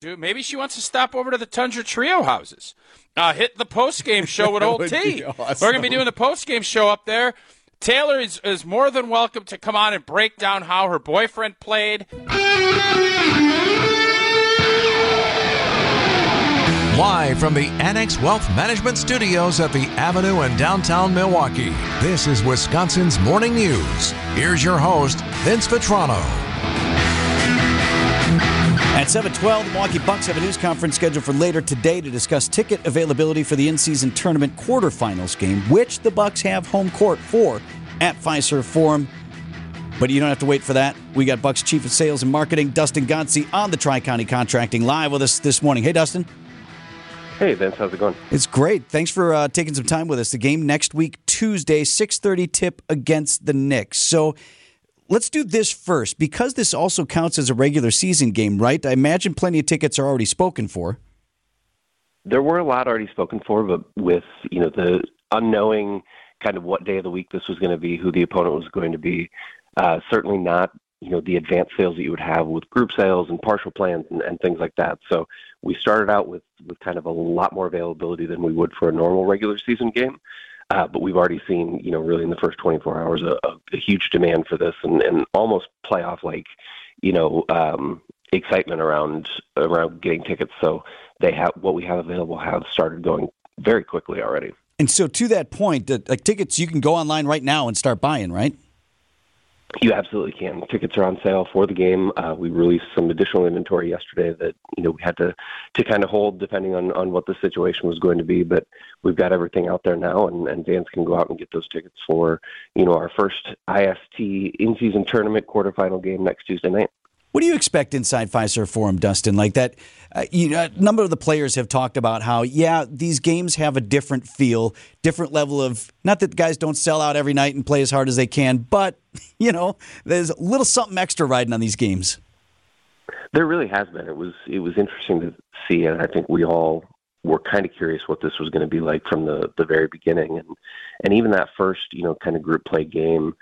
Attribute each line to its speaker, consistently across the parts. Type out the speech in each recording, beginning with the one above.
Speaker 1: Dude, maybe she wants to stop over to the Tundra Trio houses. Uh, hit the post game show with Old T.
Speaker 2: awesome.
Speaker 1: We're going to be doing the post game show up there. Taylor is, is more than welcome to come on and break down how her boyfriend played.
Speaker 3: Live from the Annex Wealth Management Studios at the Avenue in downtown Milwaukee, this is Wisconsin's Morning News. Here's your host, Vince Vitrano.
Speaker 4: At 7:12, the Milwaukee Bucks have a news conference scheduled for later today to discuss ticket availability for the in-season tournament quarterfinals game, which the Bucks have home court for at Fiserv Forum. But you don't have to wait for that. We got Bucks Chief of Sales and Marketing, Dustin Godsey, on the Tri County Contracting live with us this morning. Hey, Dustin.
Speaker 5: Hey, Vince, how's it going?
Speaker 4: It's great. Thanks for uh, taking some time with us. The game next week, Tuesday, 6:30 tip against the Knicks. So let's do this first because this also counts as a regular season game, right? I imagine plenty of tickets are already spoken for.
Speaker 5: There were a lot already spoken for, but with you know the unknowing kind of what day of the week this was going to be, who the opponent was going to be, uh, certainly not you know the advanced sales that you would have with group sales and partial plans and, and things like that. So we started out with with kind of a lot more availability than we would for a normal regular season game. Uh, but we've already seen, you know, really in the first 24 hours, a, huge demand for this and, almost playoff like, you know, um, excitement around around getting tickets. So they have what we have available have started going very quickly already.
Speaker 4: And so, to that point, like tickets, you can go online right now and start buying, right?
Speaker 5: You absolutely can. Tickets are on sale for the game. Uh, we released some additional inventory yesterday that you know we had to to kind of hold depending on on what the situation was going to be. But we've got everything out there now, and, and fans can go out and get those tickets for you know our first IST in season tournament quarterfinal game next Tuesday night.
Speaker 4: What do you expect inside Fiserv Forum, Dustin? Like that, uh, you know, a number of the players have talked about how, yeah, these games have a different feel, different level of. Not that guys don't sell out every night and play as hard as they can, but you know, there's a little something extra riding on these games.
Speaker 5: There really has been. It was it was interesting to see, and I think we all were kind of curious what this was going to be like from the the very beginning, and and even that first you know kind of group play game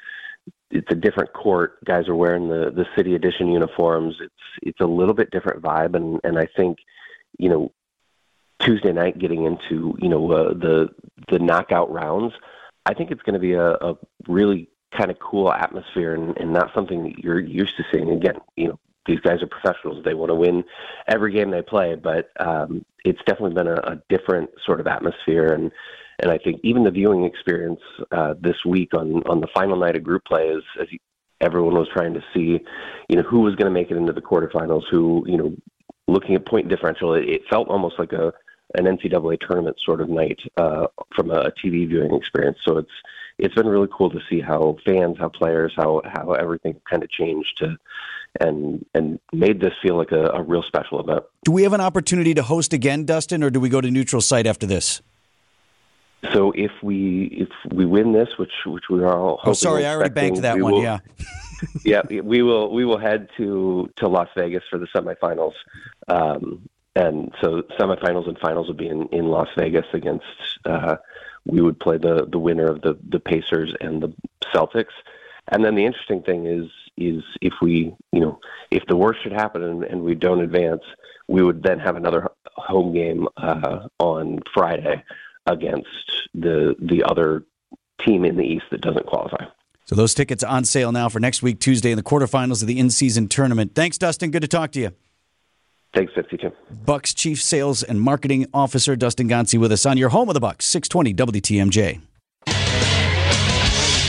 Speaker 5: it's a different court. Guys are wearing the the city edition uniforms. It's it's a little bit different vibe, and and I think, you know, Tuesday night getting into you know uh, the the knockout rounds, I think it's going to be a, a really kind of cool atmosphere and, and not something that you're used to seeing. Again, you know, these guys are professionals; they want to win every game they play, but um, it's definitely been a, a different sort of atmosphere and and I think even the viewing experience uh, this week on on the final night of group play is as everyone was trying to see, you know, who was going to make it into the quarterfinals, who you know, looking at point differential, it, it felt almost like a an NCAA tournament sort of night uh, from a TV viewing experience. So it's it's been really cool to see how fans, how players, how how everything kind of changed to and and made this feel like a, a real special event.
Speaker 4: Do we have an opportunity to host again, Dustin, or do we go to neutral site after this?
Speaker 5: So if we if we win this, which which we are all hoping,
Speaker 4: oh sorry, I already banked that one.
Speaker 5: Will,
Speaker 4: yeah,
Speaker 5: yeah, we will we will head to to Las Vegas for the semifinals, um, and so semifinals and finals will be in in Las Vegas against. Uh, we would play the the winner of the the Pacers and the Celtics, and then the interesting thing is is if we you know if the worst should happen and, and we don't advance, we would then have another home game uh, on Friday against the the other team in the East that doesn't qualify.
Speaker 4: So those tickets on sale now for next week, Tuesday, in the quarterfinals of the in-season tournament. Thanks, Dustin. Good to talk to you.
Speaker 5: Thanks, 52.
Speaker 4: Bucks Chief Sales and Marketing Officer Dustin Godsey with us on your home of the Bucks, 620 WTMJ.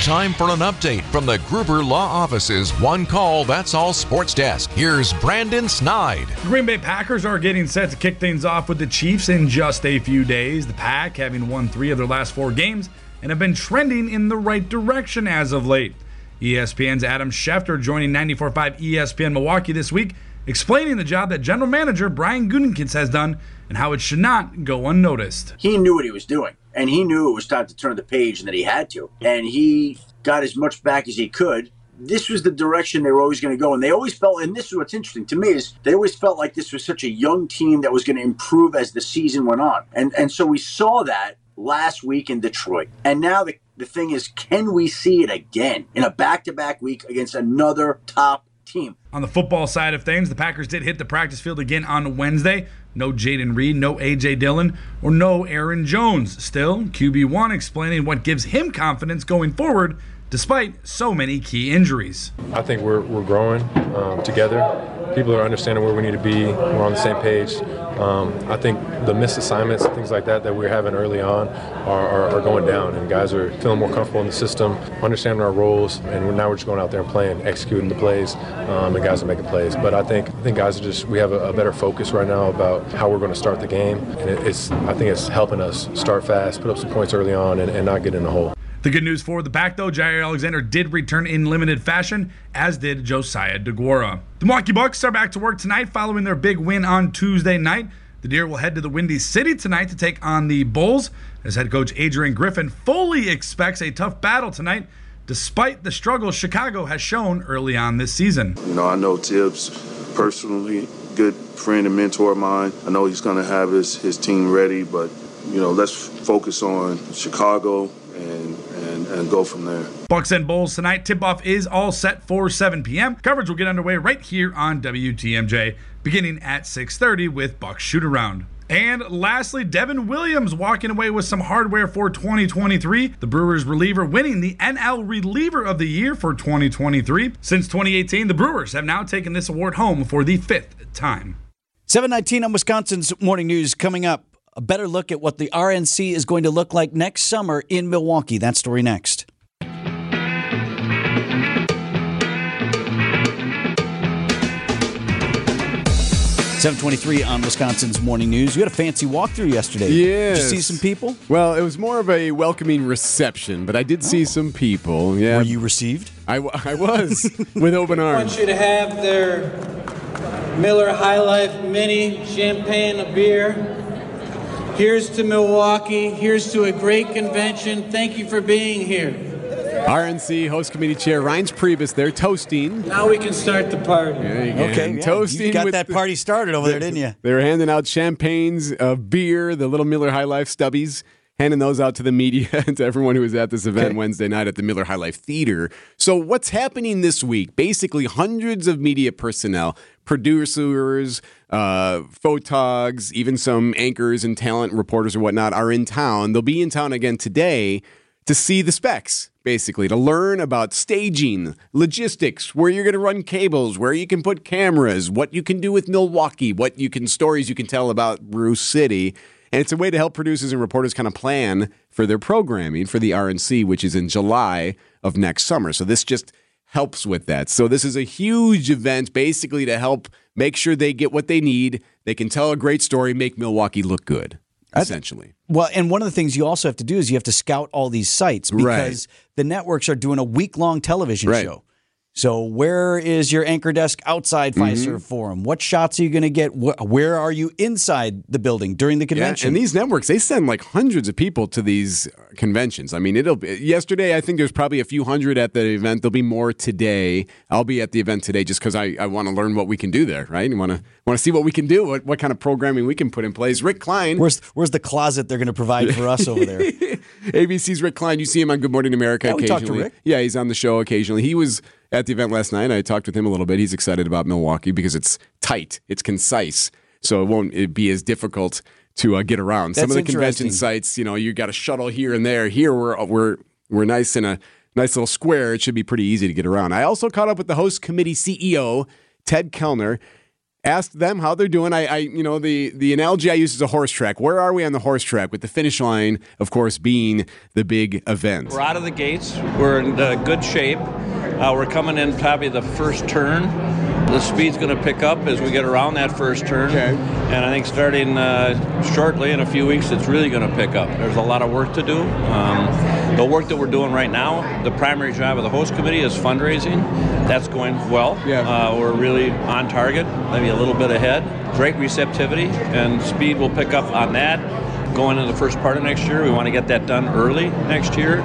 Speaker 3: Time for an update from the Gruber Law Office's One Call That's All Sports Desk. Here's Brandon Snide.
Speaker 6: The Green Bay Packers are getting set to kick things off with the Chiefs in just a few days. The Pack having won three of their last four games and have been trending in the right direction as of late. ESPN's Adam Schefter joining 94.5 ESPN Milwaukee this week, explaining the job that general manager Brian Gutekunst has done and how it should not go unnoticed.
Speaker 7: He knew what he was doing and he knew it was time to turn the page and that he had to. And he got as much back as he could. This was the direction they were always going to go, and they always felt. And this is what's interesting to me is they always felt like this was such a young team that was going to improve as the season went on, and and so we saw that last week in Detroit, and now the the thing is, can we see it again in a back to back week against another top team.
Speaker 6: On the football side of things, the Packers did hit the practice field again on Wednesday. No Jayden Reed, no A.J. Dillon, or no Aaron Jones. Still, QB1 explaining what gives him confidence going forward despite so many key injuries.
Speaker 2: I think we're, we're growing um, together. People are understanding where we need to be. We're on the same page. Um, I think the missed assignments and things like that that we're having early on are, are, are, going down, and guys are feeling more comfortable in the system, understanding our roles, and we're, now we're just going out there and playing, executing the plays, um, and guys are making plays. But I think I think guys are just we have a, a better focus right now about how we're going to start the game, and it, it's I think it's helping us start fast, put up some points early on, and, and not get in the hole.
Speaker 6: The good news for the back, though, Jaire Alexander did return in limited fashion, as did Josiah DeGuara. The Milwaukee Bucks are back to work tonight following their big win on Tuesday night. The Deer will head to the Windy City tonight to take on the Bulls, as head coach Adrian Griffin fully expects a tough battle tonight, despite the struggles Chicago has shown early on this season.
Speaker 8: You know, I know Thibs personally, good friend and mentor of mine. I know he's going to have his, his team ready, but, you know, let's focus on Chicago and and, and go from there.
Speaker 6: Bucks and Bulls tonight. Tip off is all set for 7 p.m. Coverage will get underway right here on WTMJ, beginning at 6:30 with Bucks shoot around. And lastly, Devin Williams walking away with some hardware for 2023. The Brewers reliever winning the NL Reliever of the Year for 2023. Since 2018, the Brewers have now taken this award home for the fifth time.
Speaker 4: 719 on Wisconsin's Morning News coming up a better look at what the RNC is going to look like next summer in Milwaukee. That story next. Seven twenty-three on Wisconsin's morning news. You had a fancy walkthrough yesterday.
Speaker 9: Yeah.
Speaker 4: Did you see some people?
Speaker 9: Well, it was more of a welcoming reception, but I did see oh. some people. Yeah.
Speaker 4: Were you received?
Speaker 9: I, I was with open arms.
Speaker 10: I want you to have their Miller High Life Mini Champagne, a beer. Here's to Milwaukee. Here's to a great convention. Thank you for being here.
Speaker 9: RNC host committee chair Reince Priebus there toasting.
Speaker 10: Now we can start the party.
Speaker 4: Okay, yeah, toasting. You got that party started over there, didn't you?
Speaker 9: They were handing out champagnes, uh, beer, the little Miller High Life stubbies handing those out to the media and to everyone who was at this event okay. Wednesday night at the Miller High Life Theater. So, what's happening this week? Basically, hundreds of media personnel, producers, uh, photogs, even some anchors and talent reporters or whatnot are in town. They'll be in town again today to see the specs, basically, to learn about staging, logistics, where you're going to run cables, where you can put cameras, what you can do with Milwaukee, what you can stories you can tell about Brew City. And it's a way to help producers and reporters kind of plan for their programming for the RNC, which is in July of next summer. So this just helps with that. So this is a huge event basically to help make sure they get what they need. They can tell a great story, make Milwaukee look good. Essentially.
Speaker 4: Well, and one of the things you also have to do is you have to scout all these sites because right. the networks are doing a week long television right. show. So, where is your anchor desk outside mm-hmm. Fiserv Forum? What shots are you going to get? Where are you inside the building during the convention?
Speaker 9: Yeah, and these networks, they send like hundreds of people to these conventions. I mean, it'll be, yesterday, I think there's probably a few hundred at the event. There'll be more today. I'll be at the event today just because I, I want to learn what we can do there, right? You want to want to see what we can do, what, what kind of programming we can put in place. Rick Klein.
Speaker 4: Where's, where's the closet they're going to provide for us over there?
Speaker 9: ABC's Rick Klein. You see him on Good Morning America
Speaker 4: yeah,
Speaker 9: occasionally. Yeah, he's on the show occasionally. He was at the event last night. I talked with him a little bit. He's excited about Milwaukee because it's tight, it's concise, so it won't be as difficult to uh, get around.
Speaker 4: That's
Speaker 9: Some of the convention sites, you know, you got a shuttle here and there. Here we're we're we're nice in a nice little square. It should be pretty easy to get around. I also caught up with the host committee CEO Ted Kellner. Asked them how they're doing. I, I, you know, the the analogy I use is a horse track. Where are we on the horse track? With the finish line, of course, being the big event.
Speaker 11: We're out of the gates. We're in uh, good shape. Uh, we're coming in probably the first turn. The speed's going to pick up as we get around that first turn.
Speaker 9: Okay.
Speaker 11: And I think starting uh, shortly in a few weeks, it's really going to pick up. There's a lot of work to do. Um, the work that we're doing right now, the primary job of the host committee is fundraising. That's going well.
Speaker 9: Yeah.
Speaker 11: Uh, we're really on target, maybe a little bit ahead. Great receptivity, and speed will pick up on that going into the first part of next year. We want to get that done early next year,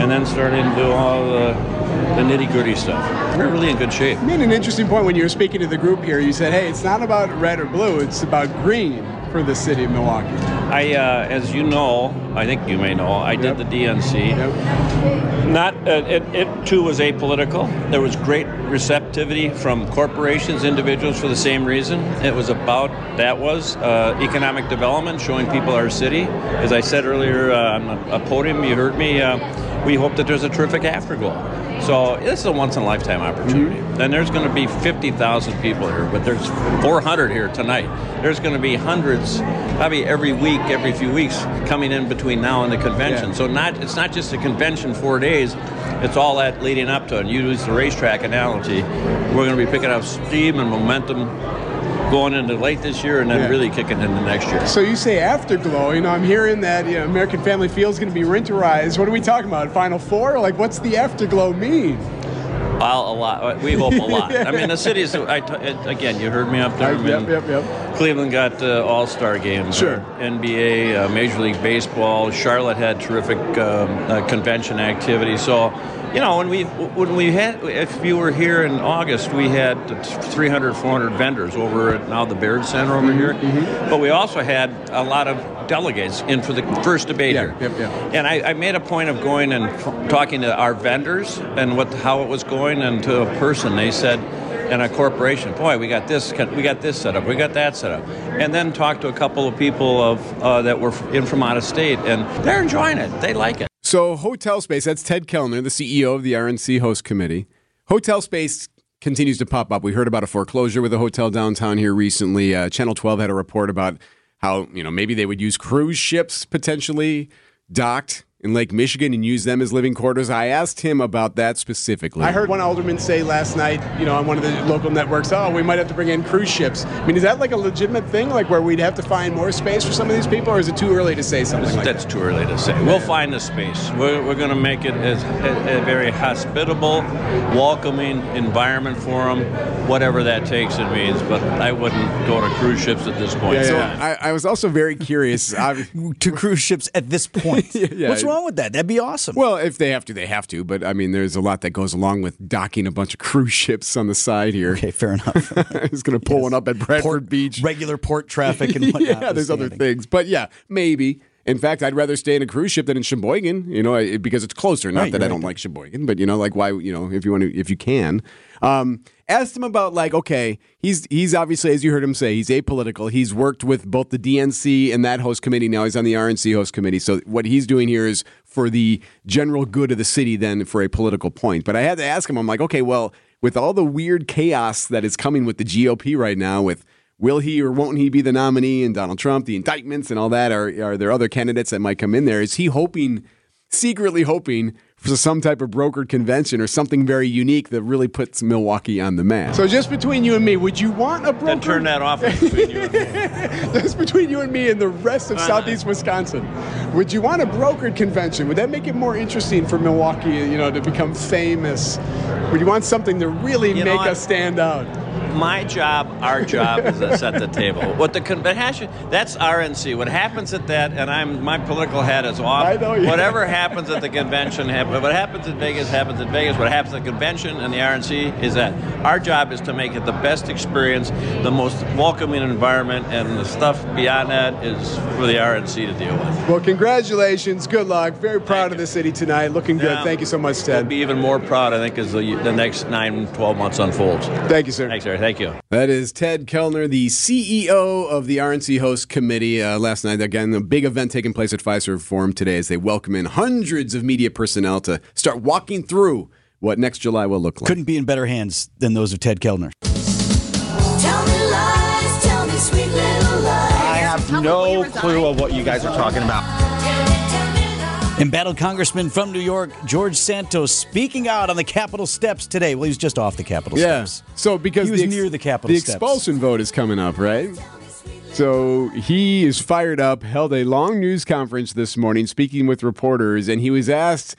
Speaker 11: and then starting to do all the the nitty gritty stuff. We're really in good shape.
Speaker 12: You made an interesting point when you were speaking to the group here. You said, hey, it's not about red or blue, it's about green for the city of Milwaukee.
Speaker 11: I, uh, as you know, I think you may know, I did the DNC. Not uh, it, it too was apolitical. There was great receptivity from corporations, individuals for the same reason. It was about that was uh, economic development, showing people our city. As I said earlier uh, on a podium, you heard me. Uh, we hope that there's a terrific afterglow. So this is a once in a lifetime opportunity.
Speaker 9: Mm-hmm.
Speaker 11: And there's going to be 50,000 people here, but there's 400 here tonight. There's going to be hundreds, probably every week, every few weeks, coming in between now and the convention.
Speaker 9: Yeah.
Speaker 11: So not it's not just a convention four days. It's all that leading up to it. And you use the racetrack analogy. We're going to be picking up steam and momentum going into late this year and then
Speaker 9: Yeah.
Speaker 11: really kicking into next year.
Speaker 9: So you say afterglow. You know, I'm hearing that you know, American Family Field is going to be winterized. What are we talking about? Final four? Like, what's the afterglow mean?
Speaker 11: Well, a lot. We hope a lot. I mean, the cities. I t- again, you heard me up there. I mean,
Speaker 9: yep, yep, yep.
Speaker 11: Cleveland got uh, All Star games.
Speaker 9: Sure.
Speaker 11: NBA, uh, Major League Baseball. Charlotte had terrific um, uh, convention activity. So, you know, when we when we had, if you were here in August, we had 300, 400 vendors over at now the Baird Center over here.
Speaker 9: Mm-hmm.
Speaker 11: But we also had a lot of delegates in for the first debate
Speaker 9: Yeah,
Speaker 11: here.
Speaker 9: yep, yep.
Speaker 11: And I, I made a point of going and f- talking to our vendors and what how it was going, and to a person they said, and a corporation, boy, we got this, we got this set up, we got that set up, and then talked to a couple of people of uh, that were in from out of state, and they're enjoying it, they like it.
Speaker 9: So, Hotel Space, that's Ted Kellner, the CEO of the RNC Host Committee. Hotel Space continues to pop up. We heard about a foreclosure with a hotel downtown here recently. Uh, Channel 12 had a report about how, you know, maybe they would use cruise ships potentially docked in Lake Michigan and use them as living quarters. I asked him about that specifically.
Speaker 12: I heard one alderman say last night, you know, on one of the local networks, oh, we might have to bring in cruise ships. I mean, is that like a legitimate thing, like where we'd have to find more space for some of these people, or is it too early to say something like
Speaker 11: That's too early to say. We'll find the space. We're, we're going to make it as a, a very hospitable, welcoming environment for them, whatever that takes and means. But I wouldn't go to cruise ships at this point.
Speaker 9: So I, I was also very curious I- uh,
Speaker 4: to cruise ships at this point.
Speaker 9: Yeah.
Speaker 4: Wrong with that? That'd be awesome.
Speaker 9: Well, if they have to, they have to. But I mean, there's a lot that goes along with docking a bunch of cruise ships on the side here.
Speaker 4: Okay, fair enough.
Speaker 9: I was going to pull one up at Bradford Beach.
Speaker 4: Regular port traffic and whatnot.
Speaker 9: yeah, there's other things. But yeah, maybe. In fact, I'd rather stay in a cruise ship than in Sheboygan, you know, because it's closer. Not
Speaker 4: Right,
Speaker 9: that I don't
Speaker 4: right.
Speaker 9: like Sheboygan, but you know, like why, you know, if you want to, if you can. Um, asked him about like, okay, he's he's obviously, as you heard him say, he's apolitical. He's worked with both the DNC and that host committee. Now he's on the RNC host committee. So what he's doing here is for the general good of the city, than for a political point. But I had to ask him. I'm like, okay, well, with all the weird chaos that is coming with the GOP right now, with will he or won't he be the nominee and Donald Trump, the indictments and all that? Are, are there other candidates that might come in there? Is he hoping, secretly hoping for some type of brokered convention or something very unique that really puts Milwaukee on the map?
Speaker 12: So just between you and me, would you want a broker?
Speaker 11: Then turn that off between you and me.
Speaker 12: Just between you and me and the rest of
Speaker 11: Why
Speaker 12: southeast Wisconsin, would you want a brokered convention? Would that make it more interesting for Milwaukee, you know, to become famous? Would you want something to really
Speaker 11: You know
Speaker 12: make
Speaker 11: what?
Speaker 12: us stand out?
Speaker 11: My job, our job, is to set the table. What the con- but hash- that's RNC. What happens at that, and I'm my political hat is off.
Speaker 12: I know, yeah.
Speaker 11: Whatever happens at the convention. What happens in Vegas happens in Vegas. What happens at the convention and the RNC is that our job is to make it the best experience, the most welcoming environment, and the stuff beyond that is for the RNC to deal with.
Speaker 12: Well, congratulations. Good luck. Very proud of the city tonight. Looking good.
Speaker 11: Yeah.
Speaker 12: Thank you so much,
Speaker 11: We'll
Speaker 12: Ted.
Speaker 11: be even more proud, I think, as the, the next nine, 12 months unfolds.
Speaker 12: Thank you, sir.
Speaker 11: Thanks, sir. Thank you.
Speaker 9: That is Ted Kellner, the CEO of the RNC Host Committee. Uh, last night, again, a big event taking place at Fiserv Forum today as they welcome in hundreds of media personnel to start walking through what next July will look like.
Speaker 4: Couldn't be in better hands than those of Ted Kellner.
Speaker 13: Tell me lies, tell me sweet little lies.
Speaker 14: I have no clue of what you guys are talking about.
Speaker 4: Embattled Congressman from New York, George Santos, speaking out on the Capitol steps today. Well, he was just off the Capitol
Speaker 9: Yeah.
Speaker 4: steps.
Speaker 9: So because
Speaker 4: He was
Speaker 9: the ex-
Speaker 4: near the Capitol
Speaker 9: the
Speaker 4: steps.
Speaker 9: expulsion vote is coming up, right? So he is fired up. Held a long news conference this morning, speaking with reporters, and he was asked,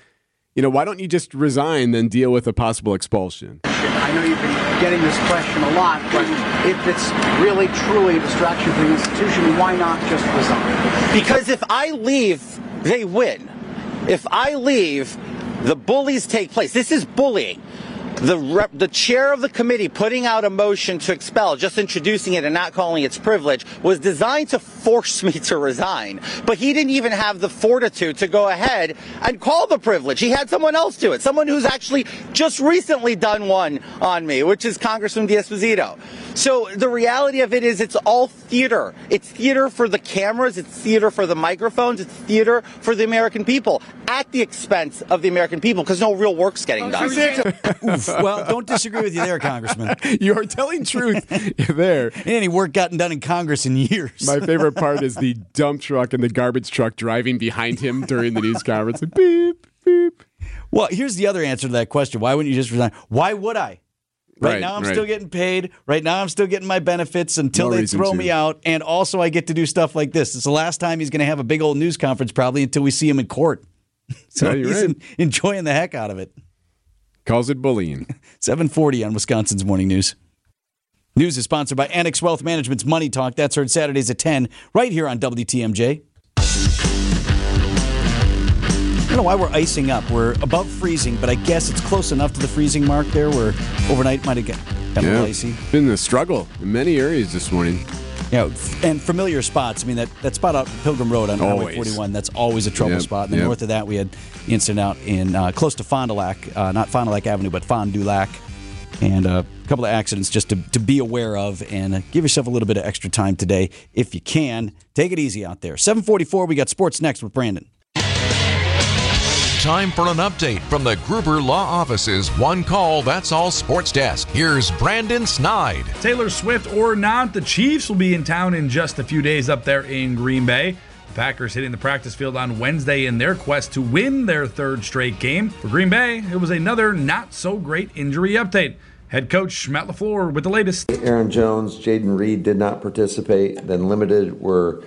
Speaker 9: you know, why don't you just resign then deal with a possible expulsion?
Speaker 15: I know you've been getting this question a lot, but if it's really truly a distraction for the institution, why not just resign?
Speaker 14: Because if I leave, they win. If I leave, the bullies take place. This is bullying. The rep, the chair of the committee putting out a motion to expel, just introducing it and not calling it privilege, was designed to force me to resign. But he didn't even have the fortitude to go ahead and call the privilege. He had someone else do it, someone who's actually just recently done one on me, which is Congressman D'Esposito. So the reality of it is it's all theater. It's theater for the cameras, it's theater for the microphones, it's theater for the American people at the expense of the American people because no real work's getting oh,
Speaker 4: done. Well, don't disagree with you there, Congressman.
Speaker 9: you are telling truth there.
Speaker 4: Ain't any work gotten done in Congress in years.
Speaker 9: My favorite part is the dump truck and the garbage truck driving behind him during the news conference. Like, beep, beep.
Speaker 4: Well, here's the other answer to that question. Why wouldn't you just resign? Why would I? Right,
Speaker 9: Right,
Speaker 4: now, I'm
Speaker 9: right.
Speaker 4: still getting paid. Right now, I'm still getting my benefits until
Speaker 9: No
Speaker 4: they throw
Speaker 9: to.
Speaker 4: me out. And also, I get to do stuff like this. It's the last time he's going to have a big old news conference, probably until we see him in court. so
Speaker 9: you're
Speaker 4: he's
Speaker 9: right.
Speaker 4: enjoying the heck out of it.
Speaker 9: Calls it bullying.
Speaker 4: 740 on Wisconsin's Morning News. News is sponsored by Annex Wealth Management's Money Talk. That's heard Saturdays at 10, right here on WTMJ. I don't know why we're icing up. We're above freezing, but I guess it's close enough to the freezing mark there where overnight might have got, got a little icy.
Speaker 9: Been a struggle in many areas this morning.
Speaker 4: Yeah, and familiar spots. I mean, that, that spot out Pilgrim Road on Highway 41, that's always a trouble
Speaker 9: Yep,
Speaker 4: spot. And then
Speaker 9: yep.
Speaker 4: north of that, we had the incident out in uh, close to Fond du Lac, uh, not Fond du Lac Avenue, but Fond du Lac. And uh, a couple of accidents just to, to be aware of and uh, give yourself a little bit of extra time today if you can. Take it easy out there. 744, we got sports next with Brandon.
Speaker 3: Time for an update from the Gruber Law Office's One Call That's All Sports Desk. Here's Brandon Snide.
Speaker 6: Taylor Swift or not, the Chiefs will be in town in just a few days up there in Green Bay. The Packers hitting the practice field on Wednesday in their quest to win their third straight game. For Green Bay, it was another not so great injury update. Head coach Matt LaFleur with the latest.
Speaker 16: Aaron Jones, Jayden Reed did not participate. Then limited were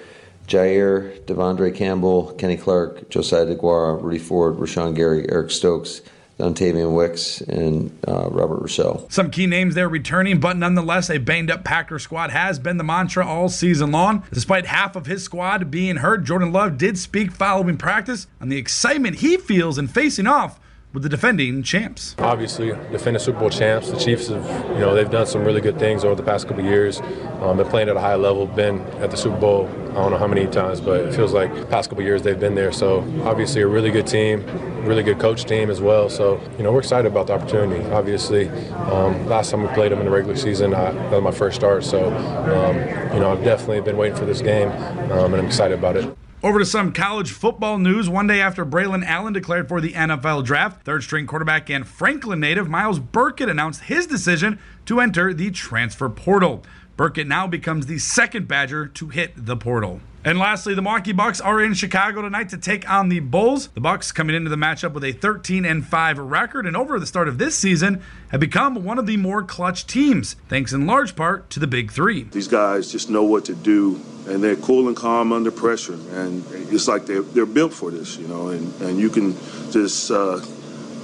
Speaker 16: Jaire, Devondre Campbell, Kenny Clark, Josiah DeGuara, Rudy Ford, Rashan Gary, Eric Stokes, Dontayvion Wicks, and uh, Robert Rousseau.
Speaker 6: Some key names there returning, but nonetheless, a banged up Packer squad has been the mantra all season long. Despite half of his squad being hurt, Jordan Love did speak following practice on the excitement he feels in facing off with the defending champs.
Speaker 2: Obviously, defending Super Bowl champs, the Chiefs have, you know, they've done some really good things over the past couple years. Um, been playing at a high level, been at the Super Bowl, I don't know how many times, but it feels like past couple years they've been there. So obviously, a really good team, really good coach team as well. So you know, we're excited about the opportunity. Obviously, um, last time we played them in the regular season, I, that was my first start. So um, you know, I've definitely been waiting for this game, um, and I'm excited about it.
Speaker 6: Over to some college football news. One day after Braylon Allen declared for the NFL draft, third string quarterback and Franklin native Myles Burkett announced his decision to enter the transfer portal. Burkett now becomes the second Badger to hit the portal. And lastly, the Milwaukee Bucks are in Chicago tonight to take on the Bulls. The Bucks coming into the matchup with a 13 and 5 record and over the start of this season have become one of the more clutch teams, thanks in large part to the Big 3.
Speaker 8: These guys just know what to do, and they're cool and calm under pressure. And it's like they're, they're built for this, you know. And, and you can just, uh,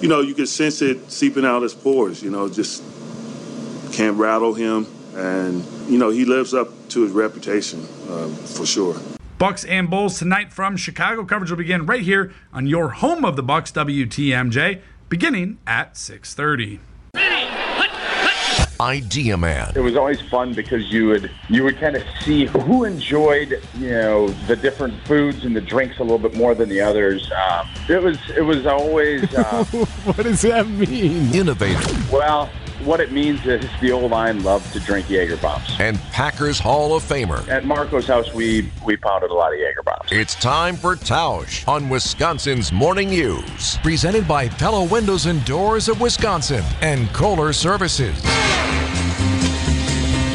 Speaker 8: you know, you can sense it seeping out his pores. You know, just can't rattle him, and you know he lives up to his reputation uh, for sure.
Speaker 6: Bucks and Bulls tonight from Chicago. Coverage will begin right here on your home of the Bucks, WTMJ, beginning at 6:30.
Speaker 3: Idea Man.
Speaker 17: It was always fun because you would you would kind of see who enjoyed you know the different foods and the drinks a little bit more than the others. Um, it was it was always uh,
Speaker 9: what does that mean?
Speaker 3: Innovative.
Speaker 17: well. What it means is the old line loved to drink Jaeger bombs.
Speaker 3: And Packers Hall of Famer.
Speaker 17: At Marco's house, we we pounded a lot of Jaeger bombs.
Speaker 3: It's time for Tausch on Wisconsin's Morning News. Presented by Pella Windows and Doors of Wisconsin and Kohler Services.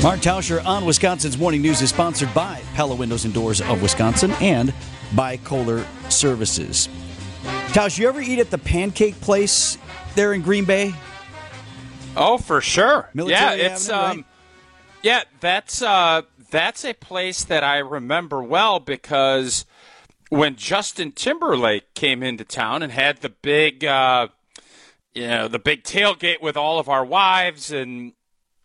Speaker 4: Mark Tauscher on Wisconsin's Morning News is sponsored by Pella Windows and Doors of Wisconsin and by Kohler Services. Tausch, you ever eat at the pancake place there in Green Bay?
Speaker 1: Oh, for sure.
Speaker 4: Military
Speaker 1: yeah, it's
Speaker 4: Avenue, right?
Speaker 1: um, yeah, that's uh, that's a place that I remember well because when Justin Timberlake came into town and had the big, uh, you know, the big tailgate with all of our wives, and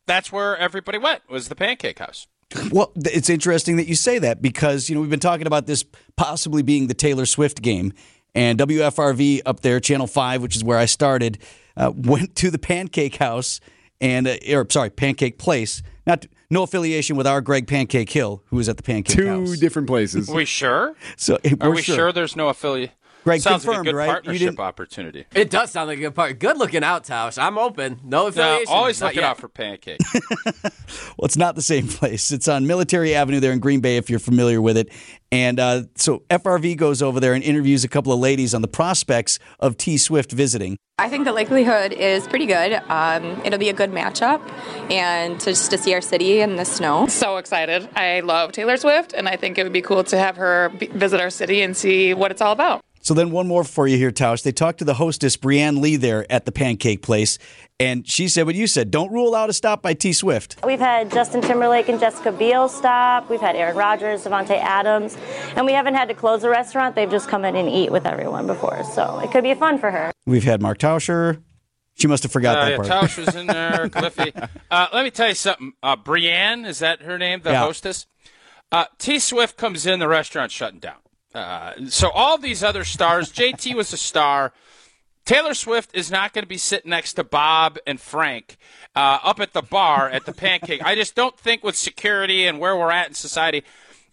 Speaker 1: that's where everybody went was the Pancake House.
Speaker 4: Well, it's interesting that you say that because you know we've been talking about this possibly being the Taylor Swift game, and WFRV up there, Channel Five, which is where I started. Uh, went to the Pancake House and, uh, or sorry, Pancake Place. Not no affiliation with our Greg Pancake Hill, who was at the Pancake
Speaker 9: Two
Speaker 4: House.
Speaker 9: different places.
Speaker 1: Are we sure?
Speaker 4: So
Speaker 1: Are
Speaker 4: we're
Speaker 1: we sure. there's no affiliate?
Speaker 4: Greg,
Speaker 1: Sounds like a good
Speaker 4: right?
Speaker 1: Partnership opportunity.
Speaker 18: It does sound like a good part. Good looking out, Tausch. I'm open. No
Speaker 1: No,
Speaker 18: affiliation.
Speaker 1: always
Speaker 18: Not
Speaker 1: looking
Speaker 18: yet.
Speaker 1: out for pancake.
Speaker 4: Well, it's not the same place. It's on Military Avenue there in Green Bay, if you're familiar with it. And uh, so FRV goes over there and interviews a couple of ladies on the prospects of T Swift visiting.
Speaker 19: I think the likelihood is pretty good. Um, it'll be a good matchup, and to, just to see our city in the snow.
Speaker 20: So excited. I love Taylor Swift, and I think it would be cool to have her be- visit our city and see what it's all about.
Speaker 4: So then one more for you here, Tausch. They talked to the hostess, Brianne Lee, there at the Pancake Place, and she said what you said. Don't rule out a stop by T Swift.
Speaker 21: We've had Justin Timberlake and Jessica Biel stop. We've had Aaron Rodgers, Davante Adams, and we haven't had to close the restaurant. They've just come in and eat with everyone before, so it could be fun for her.
Speaker 4: We've had Mark Tauscher. She must have forgot
Speaker 1: Uh,
Speaker 4: that
Speaker 1: yeah,
Speaker 4: part.
Speaker 1: Tausch was in there, Cliffy. Uh, let me tell you something. Uh, Brienne, is that her name, the
Speaker 4: Yeah.
Speaker 1: hostess? Uh, T Swift comes in, the restaurant's shutting down. Uh, so all these other stars, JT was a star. Taylor Swift is not going to be sitting next to Bob and Frank uh, up at the bar at the pancake. I just don't think with security and where we're at in society.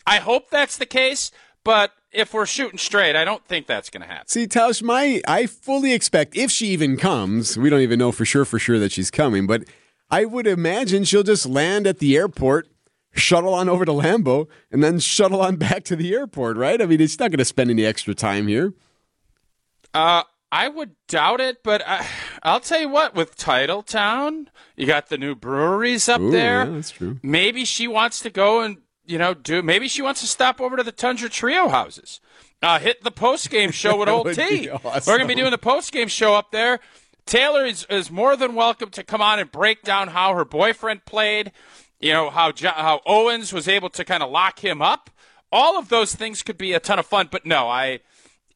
Speaker 1: I hope that's the case, but if we're shooting straight, I don't think that's going to happen.
Speaker 9: See, Tausch, my I fully expect if she even comes, we don't even know for sure for sure that she's coming, but I would imagine she'll just land at the airport, shuttle on over to Lambeau, and then shuttle on back to the airport, right? I mean, he's not going to spend any extra time here.
Speaker 1: Uh, I would doubt it, but I, I'll tell you what. With Titletown, you got the new breweries up
Speaker 9: Ooh,
Speaker 1: there.
Speaker 9: yeah, that's true.
Speaker 1: Maybe she wants to go and you know do. Maybe she wants to stop over to the Tundra Trio houses. Uh, hit the post game show with Old T.
Speaker 9: be
Speaker 1: We're gonna be doing the post game show up there. Taylor is, is more than welcome to come on and break down how her boyfriend played. You know how jo- how Owens was able to kind of lock him up. All of those things could be a ton of fun. But no, I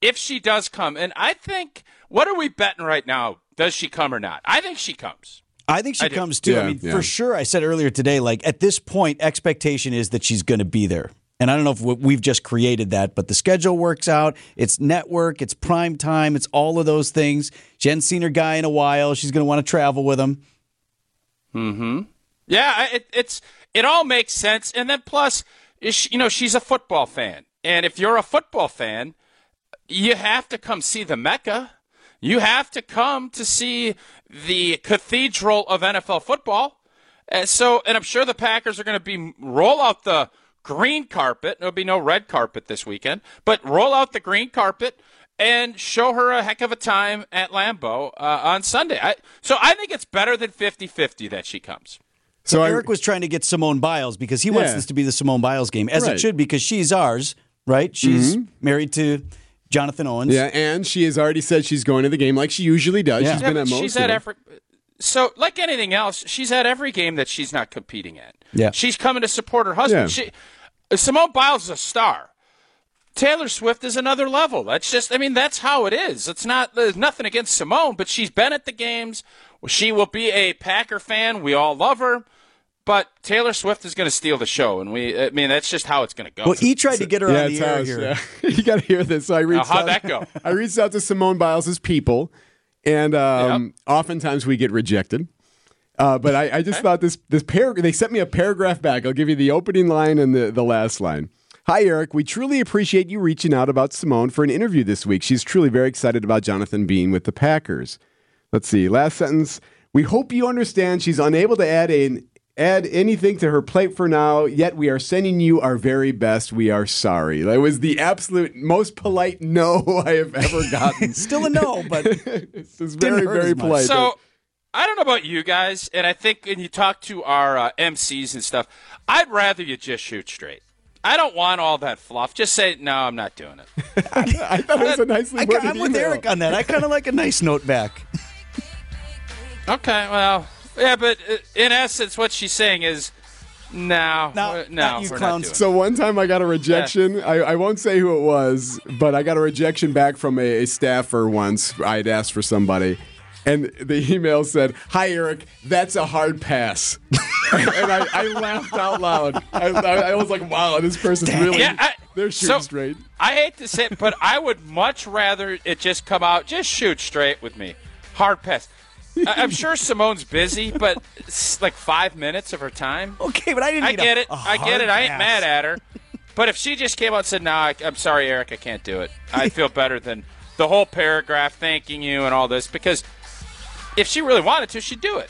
Speaker 1: if she does come, and I think what are we betting right now? Does she come or not? I think she comes.
Speaker 4: I think she
Speaker 1: I do.
Speaker 4: comes too. I mean,
Speaker 1: yeah.
Speaker 4: for sure. I said earlier today, like at this point, expectation is that she's going to be there. And I don't know if we- we've just created that, but the schedule works out. It's network, it's prime time, it's all of those things. Jen's seen her guy in a while. She's going to want to travel with him.
Speaker 1: Hmm. Yeah, it, it's it all makes sense. And then plus, you know, she's a football fan, and if you're a football fan, you have to come see the Mecca. You have to come to see the cathedral of NFL football. And so, and I'm sure the Packers are going to be roll out the green carpet. There'll be no red carpet this weekend, but roll out the green carpet and show her a heck of a time at Lambeau uh, on Sunday. I, so I think it's better than 50-50 that she comes.
Speaker 4: So, Erik was trying to get Simone Biles because he wants this to be the Simone Biles game, as
Speaker 9: Right.
Speaker 4: it should, because she's ours, right? She's
Speaker 9: Mhm.
Speaker 4: married to Jonathan Owens.
Speaker 9: Yeah, and she has already said she's going to the game like she usually does. She's
Speaker 1: Yeah,
Speaker 9: been at most
Speaker 1: she's at
Speaker 9: them.
Speaker 1: every. So, like anything else, she's at every game that she's not competing at.
Speaker 4: Yeah.
Speaker 1: She's coming to support her husband.
Speaker 9: Yeah.
Speaker 1: She, Simone Biles is a star. Taylor Swift is another level. That's just, I mean, that's how it is. It's not, there's nothing against Simone, but she's been at the games. She will be a Packer fan. We all love her. But Taylor Swift is going to steal the show, and we, I mean, that's just how it's going to go.
Speaker 4: Well, he tried to get her
Speaker 9: yeah,
Speaker 4: on the
Speaker 9: it's
Speaker 4: air
Speaker 9: us,
Speaker 4: here.
Speaker 9: yeah. you got to hear this. So I reached
Speaker 1: how'd
Speaker 9: out,
Speaker 1: that go?
Speaker 9: I reached out to Simone Biles' people, and um, oftentimes we get rejected. Uh, but I, I just thought this this par- they sent me a paragraph back. I'll give you the opening line and the, the last line. Hi, Erik. We truly appreciate you reaching out about Simone for an interview this week. She's truly very excited about Jonathan being with the Packers. Let's see. Last sentence. We hope you understand she's unable to add an add anything to her plate for now. Yet we are sending you our very best. We are sorry. That was the absolute most polite no I have ever gotten.
Speaker 4: Still a no, but
Speaker 9: it's just very
Speaker 4: hurt
Speaker 9: very polite.
Speaker 1: So I don't know about you guys, and I think when you talk to our uh, MCs and stuff, I'd rather you just shoot straight. I don't want all that fluff. Just say no. I'm not doing it.
Speaker 9: I thought it was a nicely
Speaker 4: I,
Speaker 9: worded
Speaker 4: am with
Speaker 9: email.
Speaker 4: Erik on that. I kind of like a nice note back.
Speaker 1: Okay, well, yeah, but uh, in essence, what she's saying is, no, no, no, we're not doing.
Speaker 9: So one time I got a rejection. I, I won't say who it was, but I got a rejection back from a, a staffer once. I'd asked for somebody, and the email said, "Hi Erik, that's a hard pass," and I, I laughed out loud. I, I, I was like, "Wow, this person's really
Speaker 1: Yeah, I-
Speaker 9: they're shooting
Speaker 1: so-
Speaker 9: straight."
Speaker 1: I hate to say it, but I would much rather it just come out, just shoot straight with me. Hard pass. I- I'm sure Simone's busy, but it's like five minutes of her time.
Speaker 4: Okay, but I didn't.
Speaker 1: I
Speaker 4: need a-
Speaker 1: get it.
Speaker 4: a
Speaker 1: I get
Speaker 4: hard
Speaker 1: it. I ain't
Speaker 4: pass.
Speaker 1: mad at her. But if she just came out and said, "No, I, I'm sorry, Erik, I can't do it," I'd feel better than the whole paragraph thanking you and all this. Because if she really wanted to, she'd do it.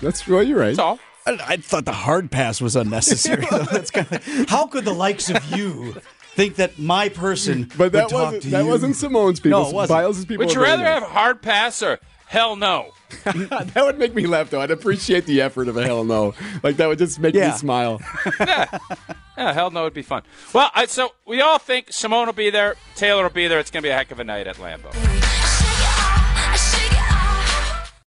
Speaker 9: That's well, you're right.
Speaker 1: That's all.
Speaker 4: I, I thought the hard pass was unnecessary. That's kind of, how could the likes of you think that my person
Speaker 9: But that
Speaker 4: would talk
Speaker 9: wasn't
Speaker 4: to
Speaker 9: that
Speaker 4: you?
Speaker 9: wasn't Simone's people.
Speaker 4: No, it wasn't.
Speaker 9: Biles's people.
Speaker 1: Would you
Speaker 9: are
Speaker 1: rather have a hard pass or hell no?
Speaker 9: that would make me laugh though. I'd appreciate the effort of a hell no. Like that would just make
Speaker 1: Yeah.
Speaker 9: me smile.
Speaker 1: Yeah, hell no, it'd be fun. Well, I, so we all think Simone will be there, Taylor will be there. It's going to be a heck of a night at Lambeau.